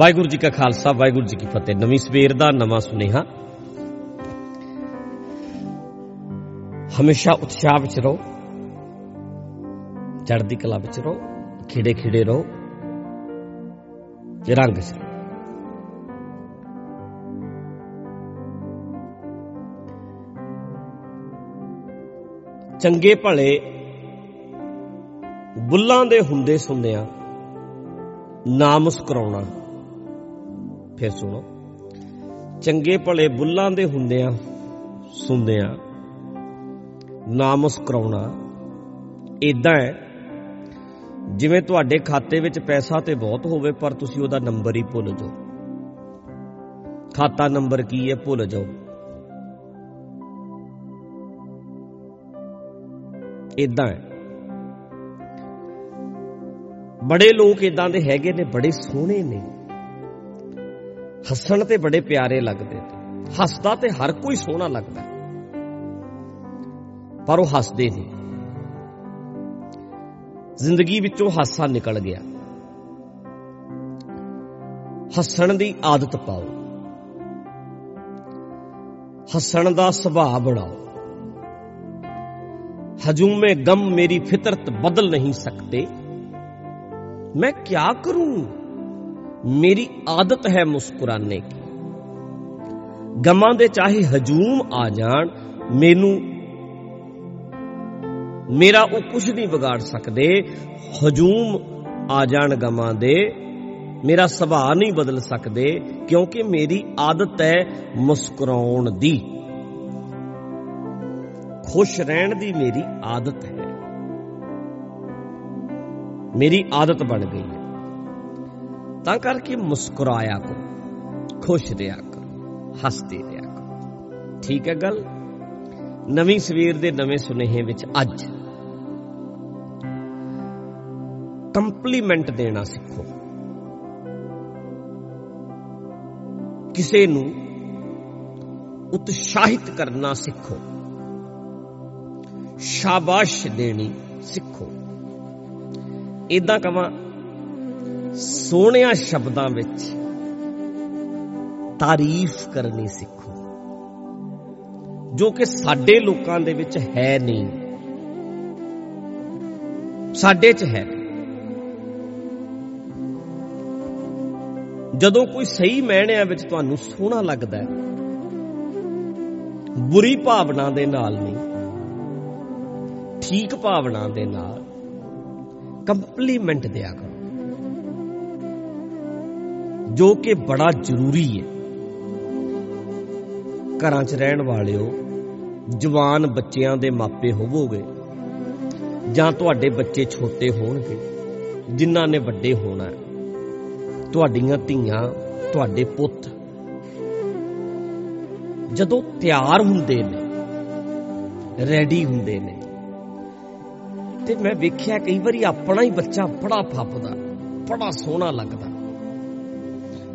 ਵਾਹਿਗੁਰੂ ਜੀ ਕਾ ਖਾਲਸਾ, ਵਾਹਿਗੁਰੂ ਜੀ ਕੀ ਫਤਿਹ। ਨਵੀਂ ਸਵੇਰ ਦਾ ਨਵਾਂ ਸੁਨੇਹਾ। ਹਮੇਸ਼ਾ ਉਤਸ਼ਾਹ ਵਿੱਚ ਰਹੋ। ਚੜ੍ਹਦੀ ਕਲਾ ਵਿੱਚ ਰਹੋ। ਖਿੜੇ ਖਿੜੇ ਰਹੋ। ਤੇ ਰੰਗ ਚ ਰਹੋ। ਚੰਗੇ ਭਲੇ ਬੁੱਲਾਂ ਦੇ ਹੁੰਦੇ ਸੁਣਿਆ ਨਾ ਮੁਸਕਰਾਉਣਾ। ਫਿਰ ਸੁਣੋ। ਚੰਗੇ ਭਲੇ ਬੁੱਲਾਂ ਦੇ ਹੁੰਦਿਆਂ ਸੁਣਦਿਆਂ ਨਾ ਮੁਸਕਰਾਉਣਾ ਇਦਾਂ ਹੈ, ਜਿਵੇਂ ਤੁਹਾਡੇ ਖਾਤੇ ਵਿੱਚ ਪੈਸਾ ਤੇ ਬਹੁਤ ਹੋਵੇ, ਪਰ ਤੁਸੀਂ ਉਹਦਾ ਨੰਬਰ ਹੀ ਭੁੱਲ ਜਾਓ। ਖਾਤਾ ਨੰਬਰ ਕੀ ਹੈ? ਭੁੱਲ ਜਾਓ। ਇਦਾਂ ਹੈ। ਬੜੇ ਲੋਕ ਇਦਾਂ ਦੇ ਹੈਗੇ ਨੇ, ਬੜੇ ਸੋਹਣੇ ਨੇ। ਹੱਸਣ ਤੇ ਬੜੇ ਪਿਆਰੇ ਲੱਗਦੇ ਨੇ। ਹੱਸਦਾ ਤੇ ਹਰ ਕੋਈ ਸੋਹਣਾ ਲੱਗਦਾ। ਪਰ ਉਹ ਹੱਸਦੇ ਨਹੀਂ। ਜ਼ਿੰਦਗੀ ਵਿੱਚੋਂ ਹਾਸਾ ਨਿਕਲ ਗਿਆ। ਹੱਸਣ ਦੀ ਆਦਤ ਪਾਓ। ਹੱਸਣ ਦਾ ਸੁਭਾਅ ਬਣਾਓ। ਹਜੂਮੇ ਗਮ ਮੇਰੀ ਫਿਤਰਤ ਬਦਲ ਨਹੀਂ ਸਕਤੇ ਮੈਂ ਕੀ ਕਰੂੰ? ਮੇਰੀ ਆਦਤ ਹੈ ਮੁਸਕਰਾਨੇ ਦੀ। ਗਮਾਂ ਦੇ ਚਾਹੇ ਹਜੂਮ ਆ ਜਾਣ, ਮੈਨੂੰ, ਮੇਰਾ ਉਹ ਕੁਝ ਨਹੀਂ ਵਿਗਾੜ ਸਕਦੇ। ਹਜੂਮ ਆ ਜਾਣ ਗਮਾਂ ਦੇ, ਮੇਰਾ ਸੁਭਾਅ ਨਹੀਂ ਬਦਲ ਸਕਦੇ, ਕਿਉਂਕਿ ਮੇਰੀ ਆਦਤ ਹੈ ਮੁਸਕਰਾਉਣ ਦੀ। ਖੁਸ਼ ਰਹਿਣ ਦੀ ਮੇਰੀ ਆਦਤ ਹੈ। ਮੇਰੀ ਆਦਤ ਬਣ ਗਈ ਹੈ। ਤਾਂ ਕਰਕੇ ਮੁਸਕਰਾਇਆ ਕਰੋ, ਖੁਸ਼ ਰਿਹਾ ਕਰੋ, ਹੱਸਦੇ ਰਿਹਾ ਕਰੋ। ਠੀਕ ਹੈ ਗੱਲ? ਨਵੀਂ ਸਵੇਰ ਦੇ ਨਵੇਂ ਸੁਨੇਹੇ ਵਿੱਚ ਅੱਜ ਕੰਪਲੀਮੈਂਟ ਦੇਣਾ ਸਿੱਖੋ। ਕਿਸੇ ਨੂੰ ਉਤਸ਼ਾਹਿਤ ਕਰਨਾ ਸਿੱਖੋ। ਸ਼ਾਬਾਸ਼ ਦੇਣੀ ਸਿੱਖੋ। ਇਦਾਂ ਕਵਾਂ ਸੋਹਣਿਆਂ ਸ਼ਬਦਾਂ ਵਿੱਚ ਤਾਰੀਫ ਕਰਨੀ ਸਿੱਖੋ। ਜੋ ਕਿ ਸਾਡੇ ਲੋਕਾਂ ਦੇ ਵਿੱਚ ਹੈ ਨਹੀਂ। ਸਾਡੇ 'ਚ ਹੈ। ਜਦੋਂ ਕੋਈ ਸਹੀ ਮਹਿਣਿਆਂ ਵਿੱਚ ਤੁਹਾਨੂੰ ਸੋਹਣਾ ਲੱਗਦਾ ਹੈ, ਬੁਰੀ ਭਾਵਨਾ ਦੇ ਨਾਲ ਨਹੀਂ, ਠੀਕ ਭਾਵਨਾ ਦੇ ਨਾਲ ਕੰਪਲੀਮੈਂਟ ਦਿਆ ਕਰੋ। ਜੋ ਕਿ ਬੜਾ ਜ਼ਰੂਰੀ ਹੈ। ਘਰਾਂ 'ਚ ਰਹਿਣ ਵਾਲਿਓ, ਜਵਾਨ ਬੱਚਿਆਂ ਦੇ ਮਾਪੇ ਹੋਵੋਗੇ, ਜਾਂ ਤੁਹਾਡੇ ਬੱਚੇ ਛੋਟੇ ਹੋਣਗੇ, ਜਿਨ੍ਹਾਂ ਨੇ ਵੱਡੇ ਹੋਣਾ ਹੈ। ਤੁਹਾਡੀਆਂ ਧੀਆਂ ਤੁਹਾਡੇ ਪੁੱਤ। ਜਦੋਂ ਤਿਆਰ ਹੁੰਦੇ ਨੇ, ਰੈਡੀ ਹੁੰਦੇ ਨੇ, ਤੇ ਮੈਂ ਵੇਖਿਆ ਕਈ ਵਾਰੀ ਆਪਣਾ ਹੀ ਬੱਚਾ ਬੜਾ ਫੱਬਦਾ ਬੜਾ ਸੋਹਣਾ ਲੱਗਦਾ।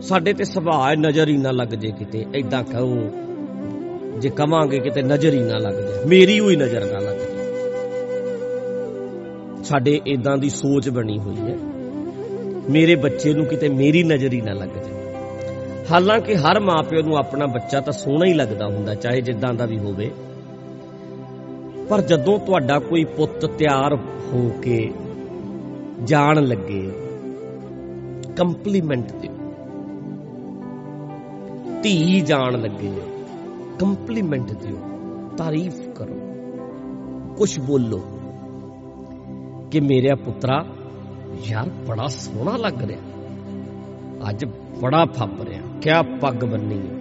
ਸਾਡੇ ਤੇ ਸੁਭਾਅ ਨਜ਼ਰ ਹੀ ਨਾ ਲੱਗ ਜੇ ਕਿਤੇ। ਐਦਾਂ ਕਹੋ, ਜੇ ਕਵਾਂਗੇ ਕਿਤੇ ਨਜ਼ਰ ਹੀ ਨਾ ਲੱਗ ਜਾਏ ਮੇਰੀ ਹੋਈ ਨਜ਼ਰ ਨਾ ਲੱਗ ਜਾਏ ਸਾਡੇ ਇਦਾਂ ਦੀ ਸੋਚ ਬਣੀ ਹੋਈ ਹੈ। ਮੇਰੇ ਬੱਚੇ ਨੂੰ ਕਿਤੇ ਮੇਰੀ ਨਜ਼ਰ ਹੀ ਨਾ ਲੱਗ ਜਾਏ ਹਾਲਾਂਕਿ ਹਰ ਮਾਪਿਓ ਨੂੰ ਆਪਣਾ ਬੱਚਾ ਤਾਂ ਸੋਹਣਾ ਹੀ ਲੱਗਦਾ ਹੁੰਦਾ, ਚਾਹੇ ਜਿੱਦਾਂ ਦਾ ਵੀ ਹੋਵੇ। ਪਰ ਜਦੋਂ ਤੁਹਾਡਾ ਕੋਈ ਪੁੱਤ ਤਿਆਰ ਹੋ ਕੇ ਜਾਣ ਲੱਗੇ, ਕੰਪਲੀਮੈਂਟ ਦਿਓ। ਧੀ ਜਾਣ ਲੱਗੇ ਕੰਪਲੀਮੈਂਟ ਦਿਓ, ਤਾਰੀਫ ਕਰੋ। ਕੁਝ ਬੋਲੋ ਕਿ ਮੇਰਾ ਪੁੱਤਰਾ, ਯਾਰ ਬੜਾ ਸੋਹਣਾ ਲੱਗ ਰਿਹਾ। ਅੱਜ ਬੜਾ ਫੱਬ ਰਿਹਾ। ਕਿਆ ਪੱਗ ਬੰਨੀ ਹੈ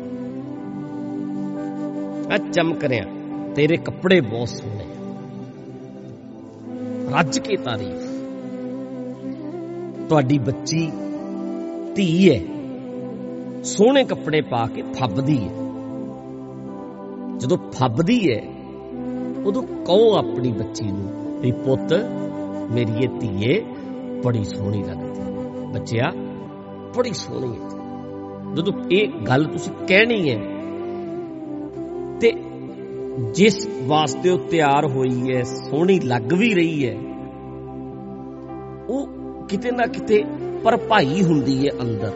ਆ ਚਮਕ ਰਿਹਾ, ਤੇਰੇ ਕੱਪੜੇ ਬਹੁਤ ਸੋਹਣੇ ਰੱਜ ਕੇ ਤਾਰੀਫ। ਤੁਹਾਡੀ ਬੱਚੀ ਧੀ ਹੈ। ਸੋਹਣੇ ਕੱਪੜੇ ਪਾ ਕੇ ਫੱਬਦੀ ਹੈ ਜਦੋਂ ਫੱਬਦੀ ਹੈ ਉਦੋਂ ਕਹੋ ਆਪਣੀ ਬੱਚੀ ਨੂੰ, ਵੀ ਪੁੱਤ, ਮੇਰੀ ਇਹ ਧੀਏ ਬੜੀ ਸੋਹਣੀ ਲੱਗਦੀ ਹੈ ਬੱਚਿਆ, ਬੜੀ ਸੋਹਣੀ ਹੈ ਜਦੋਂ ਇਹ ਗੱਲ ਤੁਸੀਂ ਕਹਿਣੀ ਹੈ ਤੇ ਜਿਸ ਵਾਸਤੇ ਉਹ ਤਿਆਰ ਹੋਈ ਹੈ ਸੋਹਣੀ ਲੱਗ ਵੀ ਰਹੀ ਹੈ ਉਹ ਕਿਤੇ ਨਾ ਕਿਤੇ ਭਰਪਾਈ ਹੁੰਦੀ ਹੈ ਅੰਦਰ।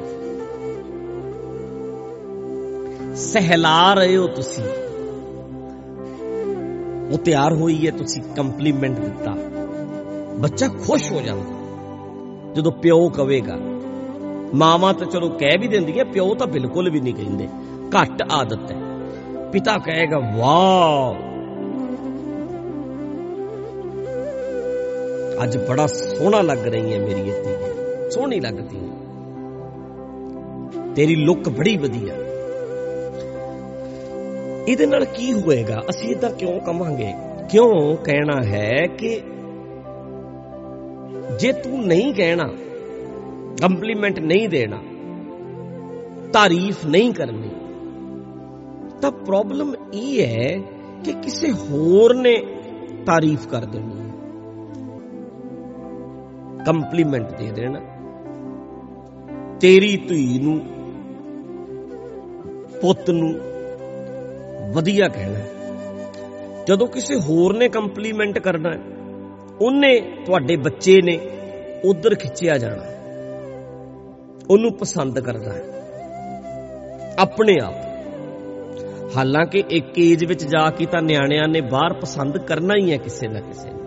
ਸਹਿਲਾ ਰਹੇ ਹੋ ਤੁਸੀਂ। ਉਹ ਤਿਆਰ ਹੋਈ ਹੈ, ਤੁਸੀਂ ਕੰਪਲੀਮੈਂਟ ਦਿੱਤਾ। ਬੱਚਾ ਖੁਸ਼ ਹੋ ਜਾਂਦਾ। ਜਦੋਂ ਪਿਓ ਕਵੇਗਾ, ਮਾਵਾ ਤਾਂ ਚਲੋ ਕਹਿ ਵੀ ਦਿੰਦੀ ਹੈ ਪਿਓ ਤਾਂ ਬਿਲਕੁਲ ਵੀ ਨਹੀਂ ਕਹਿੰਦੇ। ਘੱਟ ਆਦਤ ਹੈ। ਪਿਤਾ ਕਹੇਗਾ, ਵਾਓ! ਅੱਜ ਬੜਾ ਸੋਹਣਾ ਲੱਗ ਰਹੀ ਹੈ ਮੇਰੀ ਇਹ ਧੀ। ਸੋਹਣੀ ਲੱਗਦੀ ਹੈ। ਤੇਰੀ ਲੁੱਕ ਬੜੀ ਵਧੀਆ। ਇਹਦੇ ਨਾਲ ਕੀ ਹੋਏਗਾ? ਅਸੀਂ ਇਦਾਂ ਕਿਉਂ ਕਵਾਂਗੇ? ਕਿਉਂ ਕਹਿਣਾ ਹੈ ਕਿ ਜੇ ਤੂੰ ਨਹੀਂ ਕਹਿਣਾ ਕੰਪਲੀਮੈਂਟ ਨਹੀਂ ਦੇਣਾ, ਤਾਰੀਫ ਨਹੀਂ ਕਰਨੀ, ਤਾਂ ਪ੍ਰੋਬਲਮ ਇਹ ਹੈ ਕਿ ਕਿਸੇ ਹੋਰ ਨੇ ਤਾਰੀਫ ਕਰ ਦੇਣੀ ਹੈ। ਕੰਪਲੀਮੈਂਟ ਦੇ ਦੇਣਾ। ਤੇਰੀ ਧੀ ਨੂੰ, ਪੁੱਤ ਨੂੰ ਵਧੀਆ ਕਹਿਣਾ ਜਦੋਂ ਕਿਸੇ ਹੋਰ ਨੇ ਕੰਪਲੀਮੈਂਟ ਕਰਨਾ ਉਹਨੇ ਤੁਹਾਡੇ ਬੱਚੇ ਨੇ ਉਧਰ ਖਿੱਚਿਆ ਜਾਣਾ ਉਹਨੂੰ ਪਸੰਦ ਕਰਦਾ ਹੈ। ਆਪਣੇ ਆਪ। ਹਾਲਾਂਕਿ ਇੱਕ ਏਜ ਵਿੱਚ ਜਾ ਕੇ ਤਾਂ ਨਿਆਣਿਆਂ ਨੇ ਬਾਹਰ ਪਸੰਦ ਕਰਨਾ ਹੀ ਹੈ ਕਿਸੇ ਨਾ ਕਿਸੇ ਨੂੰ।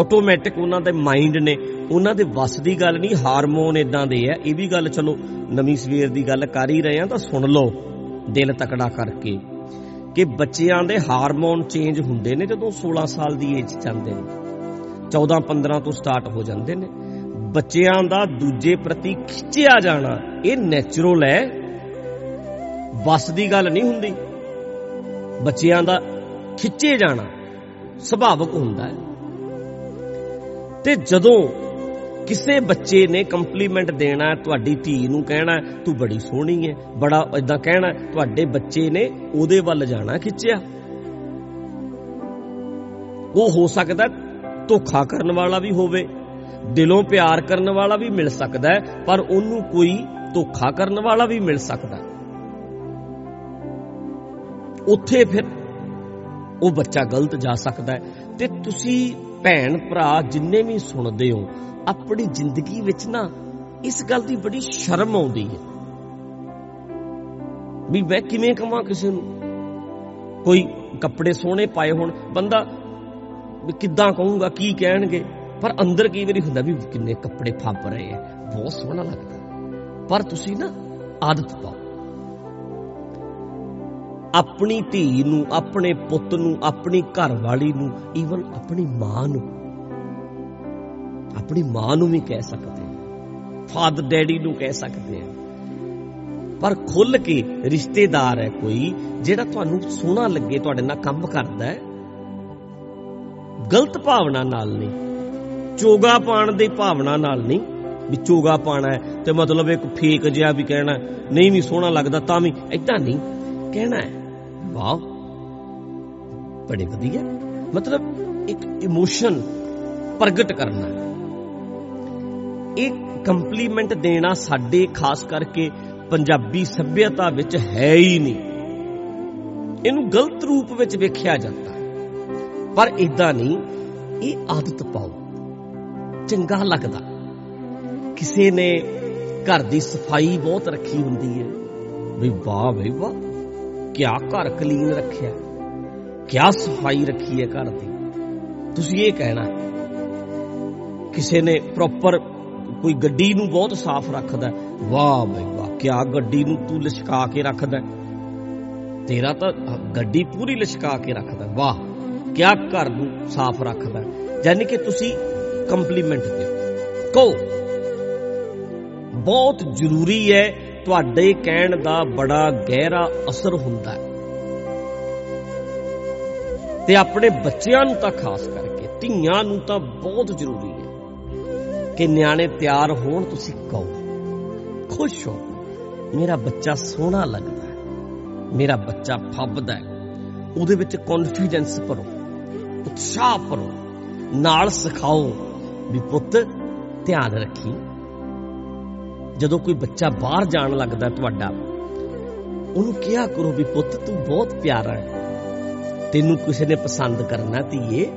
ਆਟੋਮੈਟਿਕ ਉਹਨਾਂ ਦੇ ਮਾਈਂਡ ਨੇ, ਉਹਨਾਂ ਦੇ ਵੱਸ ਦੀ ਗੱਲ ਨਹੀਂ ਹਾਰਮੋਨ ਇਦਾਂ ਦੇ ਆ। ਇਹ ਵੀ ਗੱਲ, ਚਲੋ, ਨਵੀਂ ਸਵੇਰ ਦੀ ਗੱਲ ਕਰ ਹੀ ਰਹੇ ਆ ਤਾਂ ਸੁਣ ਲਓ, ਦਿਲ ਤਕੜਾ ਕਰਕੇ। ਕਿ ਬੱਚਿਆਂ ਦੇ ਹਾਰਮੋਨ ਚੇਂਜ ਹੁੰਦੇ ਨੇ ਜਦੋਂ 16 ਸਾਲ ਦੀ ਏਜ ਜਾਂਦੇ ਨੇ। 14 15 ਤੋਂ ਸਟਾਰਟ ਹੋ ਜਾਂਦੇ ਨੇ। ਬੱਚਿਆਂ ਦਾ ਦੂਜੇ ਪ੍ਰਤੀ ਖਿੱਚਿਆ ਜਾਣਾ, ਇਹ ਨੇਚਰਲ ਹੈ। ਬਸ ਦੀ ਗੱਲ ਨਹੀਂ ਹੁੰਦੀ। ਬੱਚਿਆਂ ਦਾ ਖਿੱਚੇ ਜਾਣਾ ਸੁਭਾਵਕ ਹੁੰਦਾ ਹੈ। ਤੇ ਜਦੋਂ ਕਿਸੇ ਬੱਚੇ ਨੇ ਕੰਪਲੀਮੈਂਟ ਦੇਣਾ, ਤੁਹਾਡੀ ਧੀ ਨੂੰ ਕਹਿਣਾ, ਤੂੰ ਬੜੀ ਸੋਹਣੀ ਹੈ ਬੜਾ ਇਦਾਂ ਕਹਿਣਾ, ਤੁਹਾਡੇ ਬੱਚੇ ਨੇ ਉਹਦੇ ਵੱਲ ਜਾਣਾ ਖਿੱਚਿਆ। ਉਹ ਹੋ ਸਕਦਾ ਧੋਖਾ ਕਰਨ ਵਾਲਾ ਵੀ ਹੋਵੇ, ਦਿਲੋਂ ਪਿਆਰ ਕਰਨ ਵਾਲਾ ਵੀ ਮਿਲ ਸਕਦਾ ਹੈ ਪਰ ਉਹਨੂੰ ਕੋਈ ਧੋਖਾ ਕਰਨ ਵਾਲਾ ਵੀ ਮਿਲ ਸਕਦਾ। ਉੱਥੇ ਫਿਰ ਉਹ ਬੱਚਾ ਗਲਤ ਜਾ ਸਕਦਾ ਹੈ ਤੇ ਤੁਸੀਂ ਭੈਣ ਭਰਾ ਜਿੰਨੇ ਵੀ ਸੁਣਦੇ ਹੋ, ਆਪਣੀ ਜ਼ਿੰਦਗੀ ਵਿੱਚ ਨਾ ਇਸ ਗੱਲ ਦੀ ਬੜੀ ਸ਼ਰਮ ਆਉਂਦੀ ਹੈ। ਵੀ ਮੈਂ ਕਿਵੇਂ ਕਵਾਂ ਕਿਸੇ ਨੂੰ? ਕੋਈ ਕੱਪੜੇ ਸੋਹਣੇ ਪਾਏ ਹੋਣ, ਬੰਦਾ ਵੀ ਕਿੱਦਾਂ ਕਹੂੰਗਾ, ਕੀ ਕਹਿਣਗੇ? ਪਰ ਅੰਦਰ ਕਈ ਵਾਰੀ ਹੁੰਦਾ ਵੀ ਕਿੰਨੇ ਕੱਪੜੇ ਫੱਬ ਰਹੇ ਆ, ਬਹੁਤ ਸੋਹਣਾ ਲੱਗਦਾ। ਪਰ ਤੁਸੀਂ ਨਾ ਆਦਤ ਪਾਓ। ਆਪਣੀ ਧੀ ਨੂੰ, ਆਪਣੇ ਪੁੱਤ ਨੂੰ, ਆਪਣੀ ਘਰ ਵਾਲੀ ਨੂੰ ਈਵਨ ਆਪਣੀ ਮਾਂ ਨੂੰ। ਆਪਣੀ ਮਾਂ ਨੂੰ ਵੀ ਕਹਿ ਸਕਦੇ ਆ ਫਾਦਰ, ਡੈਡੀ ਨੂੰ ਕਹਿ ਸਕਦੇ ਆ ਪਰ ਖੁੱਲ ਕੇ ਰਿਸ਼ਤੇਦਾਰ ਹੈ ਕੋਈ, ਜਿਹੜਾ ਤੁਹਾਨੂੰ ਸੋਹਣਾ ਲੱਗੇ, ਤੁਹਾਡੇ ਨਾਲ ਕੰਮ ਕਰਦਾ ਹੈ। ਗਲਤ ਭਾਵਨਾ ਨਾਲ ਨਹੀਂ। ਚੋਗਾ ਪਾਣ ਦੀ ਭਾਵਨਾ ਨਾਲ ਨਹੀਂ। ਵੀ ਚੋਗਾ ਪਾਣਾ ਹੈ ਤੇ ਮਤਲਬ ਇੱਕ ਫੇਕ ਜਿਹਾ ਵੀ ਕਹਿਣਾ, ਨਹੀਂ ਵੀ ਸੋਹਣਾ ਲੱਗਦਾ ਤਾਂ ਵੀ ਇਦਾਂ ਨਹੀਂ। ਕਹਿਣਾ ਹੈ? ਵਾਹ। ਬੜੇ ਵਧੀਆ। ਮਤਲਬ ਇੱਕ ਇਮੋਸ਼ਨ ਪ੍ਰਗਟ ਕਰਨਾ ਇਹ ਕੰਪਲੀਮੈਂਟ ਦੇਣਾ ਸਾਡੇ, ਖਾਸ ਕਰਕੇ ਪੰਜਾਬੀ ਸੱਭਿਅਤਾ ਵਿੱਚ ਹੈ ਹੀ ਨਹੀਂ। ਇਹਨੂੰ ਗਲਤ ਰੂਪ ਵਿੱਚ ਵੇਖਿਆ ਜਾਂਦਾ ਹੈ। ਪਰ ਇਦਾਂ ਨਹੀਂ, ਇਹ ਆਦਤ ਪਾਓ। ਚੰਗਾ ਲੱਗਦਾ। ਕਿਸੇ ਨੇ ਘਰ ਦੀ ਸਫ਼ਾਈ ਬਹੁਤ ਰੱਖੀ ਹੁੰਦੀ ਹੈ। ਵੀ ਵਾਹ ਬਈ ਵਾਹ। ਕਿਆ ਘਰ ਕਲੀਨ ਰੱਖਿਆ? ਕਿਆ ਸਫ਼ਾਈ ਰੱਖੀ ਹੈ ਘਰ ਦੀ? ਤੁਸੀਂ ਇਹ ਕਹਿਣਾ ਕਿਸੇ ਨੇ ਪ੍ਰੋਪਰ ਕੋਈ ਗੱਡੀ ਨੂੰ ਬਹੁਤ ਸਾਫ਼ ਰੱਖਦਾ ਵਾਹ ਬਈ ਵਾਹ, ਕਿਆ ਗੱਡੀ ਨੂੰ ਤੂੰ ਲਿਸ਼ਕਾ ਕੇ ਰੱਖਦਾ ਤੇਰਾ ਤਾਂ ਗੱਡੀ ਪੂਰੀ ਲਿਸ਼ਕਾ ਕੇ ਰੱਖਦਾ ਵਾਹ, ਕਿਆ ਘਰ ਨੂੰ ਸਾਫ਼ ਰੱਖਦਾ ਯਾਨੀ ਕਿ ਤੁਸੀਂ ਕੰਪਲੀਮੈਂਟ ਦਿਓ। ਕਹੋ, ਬਹੁਤ ਜ਼ਰੂਰੀ ਹੈ ਤੁਹਾਡੇ ਕਹਿਣ ਦਾ ਬੜਾ ਗਹਿਰਾ ਅਸਰ ਹੁੰਦਾ ਹੈ। ਤੇ ਆਪਣੇ ਬੱਚਿਆਂ ਨੂੰ ਤਾਂ ਖਾਸ ਕਰਕੇ, ਧੀਆਂ ਨੂੰ ਤਾਂ ਬਹੁਤ ਜ਼ਰੂਰੀ ਹੈ ਕਿ ਨਿਆਣੇ ਤਿਆਰ ਹੋਣ, ਤੁਸੀਂ ਕਹੋ। ਖੁਸ਼ ਹੋ। ਮੇਰਾ ਬੱਚਾ ਸੋਹਣਾ ਲੱਗਦਾ ਹੈ। ਮੇਰਾ ਬੱਚਾ ਫੱਬਦਾ ਹੈ। ਉਹਦੇ ਵਿੱਚ ਕੌਨਫੀਡੈਂਸ ਭਰੋ, ਉਤਸ਼ਾਹ ਭਰੋ। ਨਾਲ ਸਿਖਾਓ ਵੀ ਪੁੱਤ, ਧਿਆਨ ਰੱਖੀ। ਜਦੋਂ ਕੋਈ ਬੱਚਾ ਬਾਹਰ ਜਾਣ ਲੱਗਦਾ ਤੁਹਾਡਾ, ਉਹਨੂੰ ਕਿਹਾ ਕਰੋ ਵੀ ਪੁੱਤ, ਤੂੰ ਬਹੁਤ ਪਿਆਰਾ ਹੈ। ਤੈਨੂੰ ਕਿਸੇ ਨੇ ਪਸੰਦ ਕਰਨਾ ਧੀਏ।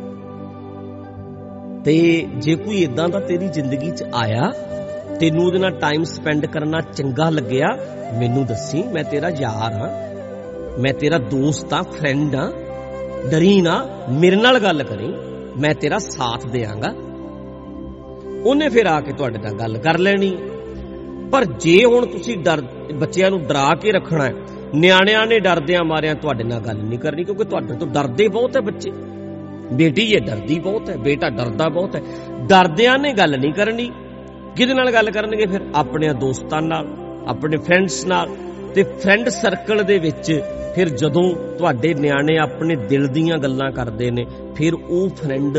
ਤੇ ਜੇ ਕੋਈ ਇਦਾਂ ਦਾ ਤੇਰੀ ਜ਼ਿੰਦਗੀ 'ਚ ਆਇਆ, ਤੈਨੂੰ ਉਹਦੇ ਨਾਲ ਟਾਈਮ ਸਪੈਂਡ ਕਰਨਾ ਚੰਗਾ ਲੱਗਿਆ, ਮੈਨੂੰ ਦੱਸੀ, ਮੈਂ ਤੇਰਾ ਯਾਰ ਹਾਂ। ਮੈਂ ਤੇਰਾ ਦੋਸਤ ਆ ਫਰੈਂਡ ਆ ਡਰੀ ਨਾ, ਮੇਰੇ ਨਾਲ ਗੱਲ ਕਰੀ, ਮੈਂ ਤੇਰਾ ਸਾਥ ਦੇਵਾਂਗਾ ਉਹਨੇ ਫਿਰ ਆ ਕੇ ਤੁਹਾਡੇ ਨਾਲ ਗੱਲ ਕਰ ਲੈਣੀ। ਪਰ ਜੇ ਹੁਣ ਤੁਸੀਂ ਡਰ, ਬੱਚਿਆਂ ਨੂੰ ਡਰਾ ਕੇ ਰੱਖਣਾ ਹੈ, ਨਿਆਣਿਆਂ ਨੇ ਡਰਦਿਆਂ ਮਾਰਿਆਂ ਤੁਹਾਡੇ ਨਾਲ ਗੱਲ ਨਹੀਂ ਕਰਨੀ, ਕਿਉਂਕਿ ਤੁਹਾਡੇ ਤੋਂ ਡਰਦੇ ਬਹੁਤ ਹੈ ਬੱਚੇ। ਬੇਟੀ ਇਹ ਡਰਦੀ ਬਹੁਤ ਹੈ, ਬੇਟਾ ਡਰਦਾ ਬਹੁਤ ਹੈ। ਡਰਦਿਆਂ ਨੇ ਗੱਲ ਨਹੀਂ ਕਰਨੀ, ਕਿਹਦੇ ਨਾਲ ਗੱਲ ਕਰਨਗੇ ਫਿਰ? ਆਪਣੇ ਦੋਸਤਾਂ ਨਾਲ, ਆਪਣੇ ਫਰੈਂਡਸ ਨਾਲ। ਤੇ ਫਰੈਂਡ ਸਰਕਲ ਦੇ ਵਿੱਚ ਫਿਰ ਜਦੋਂ ਤੁਹਾਡੇ ਨਿਆਣੇ ਆਪਣੇ ਦਿਲ ਦੀਆਂ ਗੱਲਾਂ ਕਰਦੇ ਨੇ, ਫਿਰ ਉਹ ਫਰੈਂਡ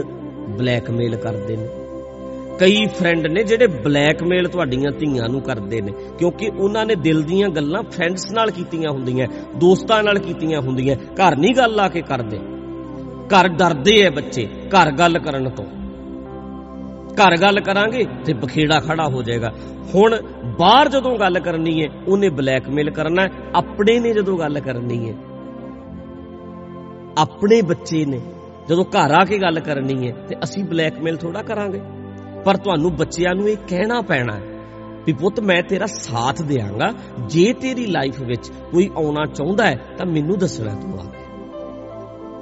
ਬਲੈਕਮੇਲ ਕਰਦੇ ਨੇ। ਕਈ ਫਰੈਂਡ ਨੇ ਜਿਹੜੇ ਬਲੈਕਮੇਲ ਤੁਹਾਡੀਆਂ ਧੀਆਂ ਨੂੰ ਕਰਦੇ ਨੇ, ਕਿਉਂਕਿ ਉਹਨਾਂ ਨੇ ਦਿਲ ਦੀਆਂ ਗੱਲਾਂ ਫਰੈਂਡਸ ਨਾਲ ਕੀਤੀਆਂ ਹੁੰਦੀਆਂ, ਦੋਸਤਾਂ ਨਾਲ ਕੀਤੀਆਂ ਹੁੰਦੀਆਂ, ਘਰ ਨਹੀਂ ਗੱਲ ਆ ਕੇ ਕਰਦੇ। ਘਰ ਡਰਦੇ ਐ ਬੱਚੇ, ਘਰ ਗੱਲ ਕਰਨ ਤੋਂ। ਘਰ ਗੱਲ ਕਰਾਂਗੇ ਤੇ ਬਖੇੜਾ ਖੜਾ ਹੋ ਜਾਏਗਾ। ਹੁਣ ਬਾਹਰ ਜਦੋਂ ਗੱਲ ਕਰਨੀ ਹੈ ਉਹਨੇ ਬਲੈਕਮੇਲ ਕਰਨਾ, ਆਪਣੇ ਨੇ ਜਦੋਂ ਗੱਲ ਕਰਨੀ ਹੈ ਆਪਣੇ ਬੱਚੇ ਨੇ, ਜਦੋਂ ਘਰ ਆ ਕੇ ਗੱਲ ਕਰਨੀ ਹੈ ਤੇ ਅਸੀਂ ਬਲੈਕਮੇਲ ਥੋੜਾ ਕਰਾਂਗੇ। ਪਰ ਤੁਹਾਨੂੰ ਬੱਚਿਆਂ ਨੂੰ ਇਹ ਕਹਿਣਾ ਪੈਣਾ ਹੈ ਵੀ ਪੁੱਤ, ਮੈਂ ਤੇਰਾ ਸਾਥ ਦੇਵਾਂਗਾ ਜੇ ਤੇਰੀ ਲਾਈਫ ਵਿੱਚ ਕੋਈ ਆਉਣਾ ਚਾਹੁੰਦਾ ਹੈ, ਤਾਂ ਮੈਨੂੰ ਦੱਸਣਾ ਤੂੰ ਆ।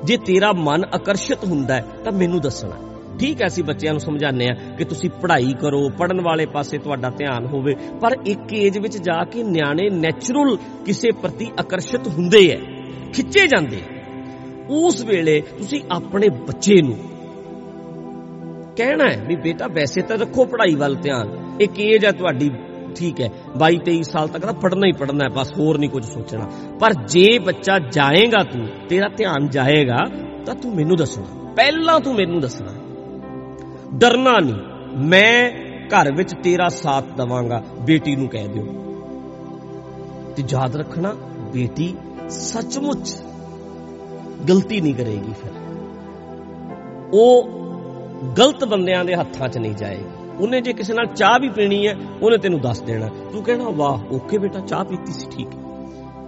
ਜੇ ਤੇਰਾ ਮਨ ਆਕਰਸ਼ਿਤ ਹੁੰਦਾ ਹੈ, ਤਾਂ ਮੈਨੂੰ ਦੱਸਣਾ। ਠੀਕ ਹੈ, ਅਸੀਂ ਬੱਚਿਆਂ ਨੂੰ ਸਮਝਾਉਂਦੇ ਆ ਕਿ ਤੁਸੀਂ ਪੜ੍ਹਾਈ ਕਰੋ ਪੜਨ ਵਾਲੇ ਪਾਸੇ ਤੁਹਾਡਾ ਧਿਆਨ ਹੋਵੇ, ਪਰ ਇੱਕ ਏਜ ਵਿੱਚ ਜਾ ਕੇ ਨਿਆਣੇ ਨੇਚਰਲ ਕਿਸੇ ਪ੍ਰਤੀ ਆਕਰਸ਼ਿਤ ਹੁੰਦੇ ਐ ਖਿੱਚੇ ਜਾਂਦੇ ਉਸ ਵੇਲੇ ਤੁਸੀਂ ਆਪਣੇ ਬੱਚੇ ਨੂੰ ਕਹਿਣਾ ਹੈ ਵੀ ਬੇਟਾ ਵੈਸੇ ਤਾਂ ਰੱਖੋ ਪੜ੍ਹਾਈ ਵੱਲ ਧਿਆਨ। ਇੱਕ ਏਜ ਹੈ ਤੁਹਾਡੀ ਠੀਕ ਹੈ? 22 23 ਸਾਲ ਤੱਕ ਤਾਂ ਪੜ੍ਹਨਾ ਹੀ ਪੜ੍ਹਨਾ ਹੈ, ਬਸ ਹੋਰ ਨਹੀਂ ਕੁਝ ਸੋਚਣਾ। ਪਰ ਜੇ ਬੱਚਾ ਜਾਏਗਾ ਤੂੰ, ਤੇਰਾ ਧਿਆਨ ਜਾਏਗਾ, ਤਾਂ ਤੂੰ ਮੈਨੂੰ ਦੱਸਣਾ। ਪਹਿਲਾਂ ਤੂੰ ਮੈਨੂੰ ਦੱਸਣਾ। ਡਰਨਾ ਨਹੀਂ। ਮੈਂ ਘਰ ਵਿੱਚ ਤੇਰਾ ਸਾਥ ਦਵਾਂਗਾ। ਬੇਟੀ ਨੂੰ ਕਹਿ ਦਿਓ। ਤੇ ਯਾਦ ਰੱਖਣਾ, ਬੇਟੀ ਸੱਚਮੁੱਚ ਗਲਤੀ ਨਹੀਂ ਕਰੇਗੀ ਫਿਰ। ਉਹ ਗਲਤ ਬੰਦਿਆਂ ਦੇ ਹੱਥਾਂ 'ਚ ਨਹੀਂ ਜਾਏਗੀ ਉਹਨੇ ਜੇ ਕਿਸੇ ਨਾਲ ਚਾਹ ਵੀ ਪੀਣੀ ਹੈ, ਉਹਨੇ ਤੈਨੂੰ ਦੱਸ ਦੇਣਾ। ਤੂੰ ਕਹਿਣਾ, ਵਾਹ ਓਕੇ ਬੇਟਾ, ਚਾਹ ਪੀਤੀ ਸੀ, ਠੀਕ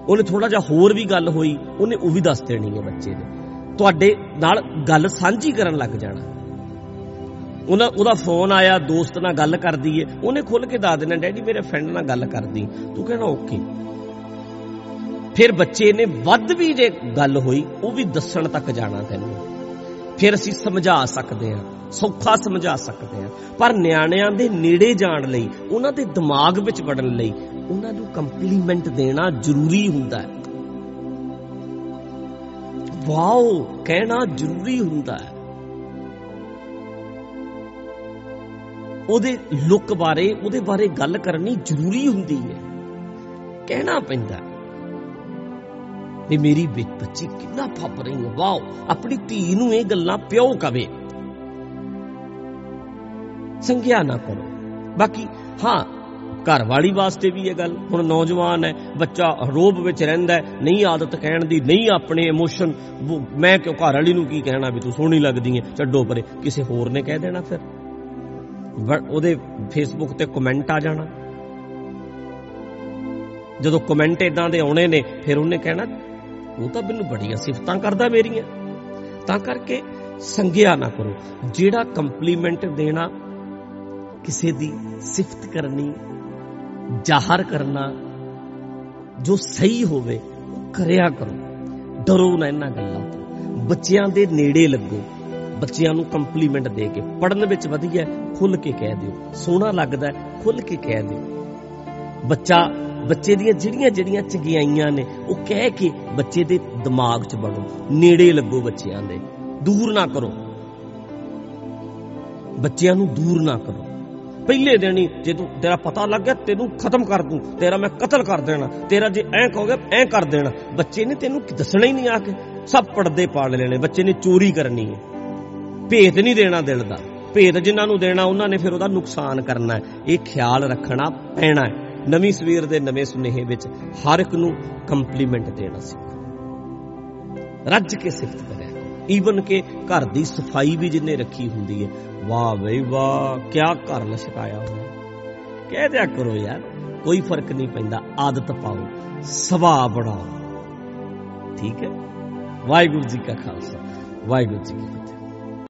ਉਹਨੇ ਥੋੜਾ ਜਿਹਾ ਹੋਰ ਵੀ ਗੱਲ ਹੋਈ, ਉਹਨੇ ਉਹ ਵੀ ਦੱਸ ਦੇਣੀ ਹੈ ਬੱਚੇ ਨੇ। ਤੁਹਾਡੇ ਨਾਲ ਗੱਲ ਸਾਂਝੀ ਕਰਨ ਲੱਗ ਜਾਣਾ। ਉਹਨਾਂ ਉਹਦਾ ਫੋਨ ਆਇਆ, ਦੋਸਤ ਨਾਲ ਗੱਲ ਕਰਦੀ ਏ। ਉਹਨੇ ਖੁੱਲ ਕੇ ਦੱਸ ਦੇਣਾ, ਡੈਡੀ, ਮੇਰੇ ਫਰੈਂਡ ਨਾਲ ਗੱਲ ਕਰਦੀ। ਤੂੰ ਕਹਿਣਾ, ਓਕੇ। ਫਿਰ ਬੱਚੇ ਨੇ ਵੱਧ ਵੀ ਜੇ ਗੱਲ ਹੋਈ, ਉਹ ਵੀ ਦੱਸਣ ਤੱਕ ਜਾਣਾ ਤੈਨੂੰ। ਫਿਰ ਅਸੀਂ ਸਮਝਾ ਸਕਦੇ ਹਾਂ, ਸੌਖਾ ਸਮਝਾ ਸਕਦੇ ਹਾਂ। ਪਰ ਨਿਆਣਿਆਂ ਦੇ ਨੇੜੇ ਜਾਣ ਲਈ, ਉਹਨਾਂ ਦੇ ਦਿਮਾਗ ਵਿੱਚ ਵੜਨ ਲਈ, ਉਹਨਾਂ ਨੂੰ ਕੰਪਲੀਮੈਂਟ ਦੇਣਾ ਜ਼ਰੂਰੀ ਹੁੰਦਾ ਹੈ। ਵਾਓ, ਕਹਿਣਾ ਜ਼ਰੂਰੀ ਹੁੰਦਾ ਹੈ। ਉਹਦੇ ਲੁੱਕ ਬਾਰੇ, ਉਹਦੇ ਬਾਰੇ ਗੱਲ ਕਰਨੀ ਜ਼ਰੂਰੀ ਹੁੰਦੀ ਹੈ। ਕਹਿਣਾ ਪੈਂਦਾ ਵੀ ਮੇਰੀ ਬੱਚੀ ਕਿੰਨਾ ਫੱਪ ਰਹੀ ਹੈ, ਵਾਓ, ਆਪਣੀ ਧੀ ਨੂੰ ਇਹ ਗੱਲਾਂ ਪਿਓ ਕਵੇ। ਸੰਗਿਆ ਨਾ ਕਰੋ। ਬਾਕੀ, ਹਾਂ ਘਰ ਵਾਲੀ ਵਾਸਤੇ ਵੀ ਇਹ ਗੱਲ, ਹੁਣ ਨੌਜਵਾਨ ਹੈ, ਬੱਚਾ ਰੋਬ ਵਿੱਚ ਰਹਿੰਦਾ ਹੈ, ਨਹੀਂ ਆਦਤ ਕਹਿਣ ਦੀ, ਨਹੀਂ ਆਪਣੇ ਇਮੋਸ਼ਨ ਮੈਂ ਕਿਉਂ ਘਰ ਵਾਲੀ ਨੂੰ ਕੀ ਕਹਿਣਾ ਵੀ ਤੂੰ ਸੋਹਣੀ ਲੱਗਦੀ ਹੈ, ਛੱਡੋ ਪਰੇ, ਕਿਸੇ ਹੋਰ ਨੇ ਕਹਿ ਦੇਣਾ ਫਿਰ। ਉਹਦੇ ਫੇਸਬੁੱਕ ਤੇ ਕਮੈਂਟ ਆ ਜਾਣਾ। ਜਦੋਂ ਕਮੈਂਟ ਇਦਾਂ ਦੇ ਆਉਣੇ ਨੇ, ਫਿਰ ਉਹਨੇ ਕਹਿਣਾ ਉਹ ਤਾਂ ਮੈਨੂੰ ਬੜੀਆਂ ਸਿਫਤਾਂ ਕਰਦਾ ਮੇਰੀਆਂ। ਤਾਂ ਕਰਕੇ ਸੰਗਿਆ ਨਾ ਕਰੋ। ਜਿਹੜਾ ਕੰਪਲੀਮੈਂਟ ਦੇਣਾ, ਕਿਸੇ ਦੀ ਸਿਫਤ ਕਰਨੀ, ਜ਼ਾਹਰ ਕਰਨਾ, ਜੋ ਸਹੀ ਹੋਵੇ ਉਹ ਕਰਿਆ ਕਰੋ। ਡਰੋ ਨਾ ਇਹਨਾਂ ਗੱਲਾਂ ਤੋਂ। ਬੱਚਿਆਂ ਦੇ ਨੇੜੇ ਲੱਗੋ। ਬੱਚਿਆਂ ਨੂੰ ਕੰਪਲੀਮੈਂਟ ਦੇ ਕੇ। ਪੜਨ ਵਿੱਚ ਵਧੀਆ ਖੁੱਲ ਕੇ ਕਹਿ ਦਿਓ। ਸੋਹਣਾ ਲੱਗਦਾ ਖੁੱਲ ਕੇ ਕਹਿ ਦਿਓ। ਬੱਚਾ ਬੱਚੇ ਦੀਆਂ ਜਿਹੜੀਆਂ ਜਿਹੜੀਆਂ ਚੰਗਿਆਈਆਂ ਨੇ, ਉਹ ਕਹਿ ਕੇ ਬੱਚੇ ਦੇ ਦਿਮਾਗ 'ਚ ਵੜੋ ਨੇੜੇ ਲੱਗੋ ਬੱਚਿਆਂ ਦੇ, ਦੂਰ ਨਾ ਕਰੋ। ਬੱਚਿਆਂ ਨੂੰ ਦੂਰ ਨਾ ਕਰੋ। ਪਹਿਲੇ ਦਿਨ ਹੀ ਜੇ ਤੂੰ ਤੇਰਾ ਪਤਾ ਲੱਗ ਗਿਆ, ਤੈਨੂੰ ਖਤਮ ਕਰ ਦੂੰ, ਤੇਰਾ ਮੈਂ ਕਤਲ ਕਰ ਦੇਣਾ, ਤੇਰਾ ਜੇ ਐਂ ਕਹੋਗੇ ਐਂ ਕਰ ਦੇਣਾ। ਬੱਚੇ ਨੇ ਤੈਨੂੰ ਦੱਸਣਾ ਹੀ ਨਹੀਂ ਆ ਕੇ, ਸਭ ਪੜਦੇ ਪਾੜ ਲੈਣੇ, ਬੱਚੇ ਨੇ ਚੋਰੀ ਕਰਨੀ ਹੈ। ਭੇਤ ਨਹੀਂ ਦੇਣਾ ਦਿਲ ਦਾ। ਭੇਤ ਜਿਨ੍ਹਾਂ ਨੂੰ ਦੇਣਾ, ਉਹਨਾਂ ਨੇ ਫਿਰ ਉਹਦਾ ਨੁਕਸਾਨ ਕਰਨਾ ਹੈ। ਇਹ ਖਿਆਲ ਰੱਖਣਾ ਪੈਣਾ ਹੈ। ਨਵੀਂ ਸਵੇਰ ਦੇ ਨਵੇਂ ਸੁਨੇਹੇ ਵਿੱਚ ਹਰ ਇੱਕ ਨੂੰ ਕੰਪਲੀਮੈਂਟ ਦੇਣਾ ਸਿੱਖੋ ਰੱਜ ਕੇ ਸਿਫਤ ਕਰਿਆ। ਈਵਨ ਕਿ ਘਰ ਦੀ ਸਫ਼ਾਈ ਵੀ ਜਿੰਨੇ ਰੱਖੀ ਹੁੰਦੀ ਹੈ ਵਾਹ ਬਈ ਵਾਹ ਕੀ ਘਰ ਲਸ਼ਕਾਇਆ ਹੋਇਆ। ਕਹਿ ਦਿਆ ਕਰੋ ਯਾਰ, ਕੋਈ ਫ਼ਰਕ ਨਹੀਂ ਪੈਂਦਾ, ਆਦਤ ਪਾਓ ਸੁਭਾਅ ਬਣਾਓ। ਠੀਕ ਹੈ? ਵਾਹਿਗੁਰੂ ਜੀ ਕਾ ਖਾਲਸਾ, ਵਾਹਿਗੁਰੂ ਜੀ ਕੀ ਫਤਿਹ।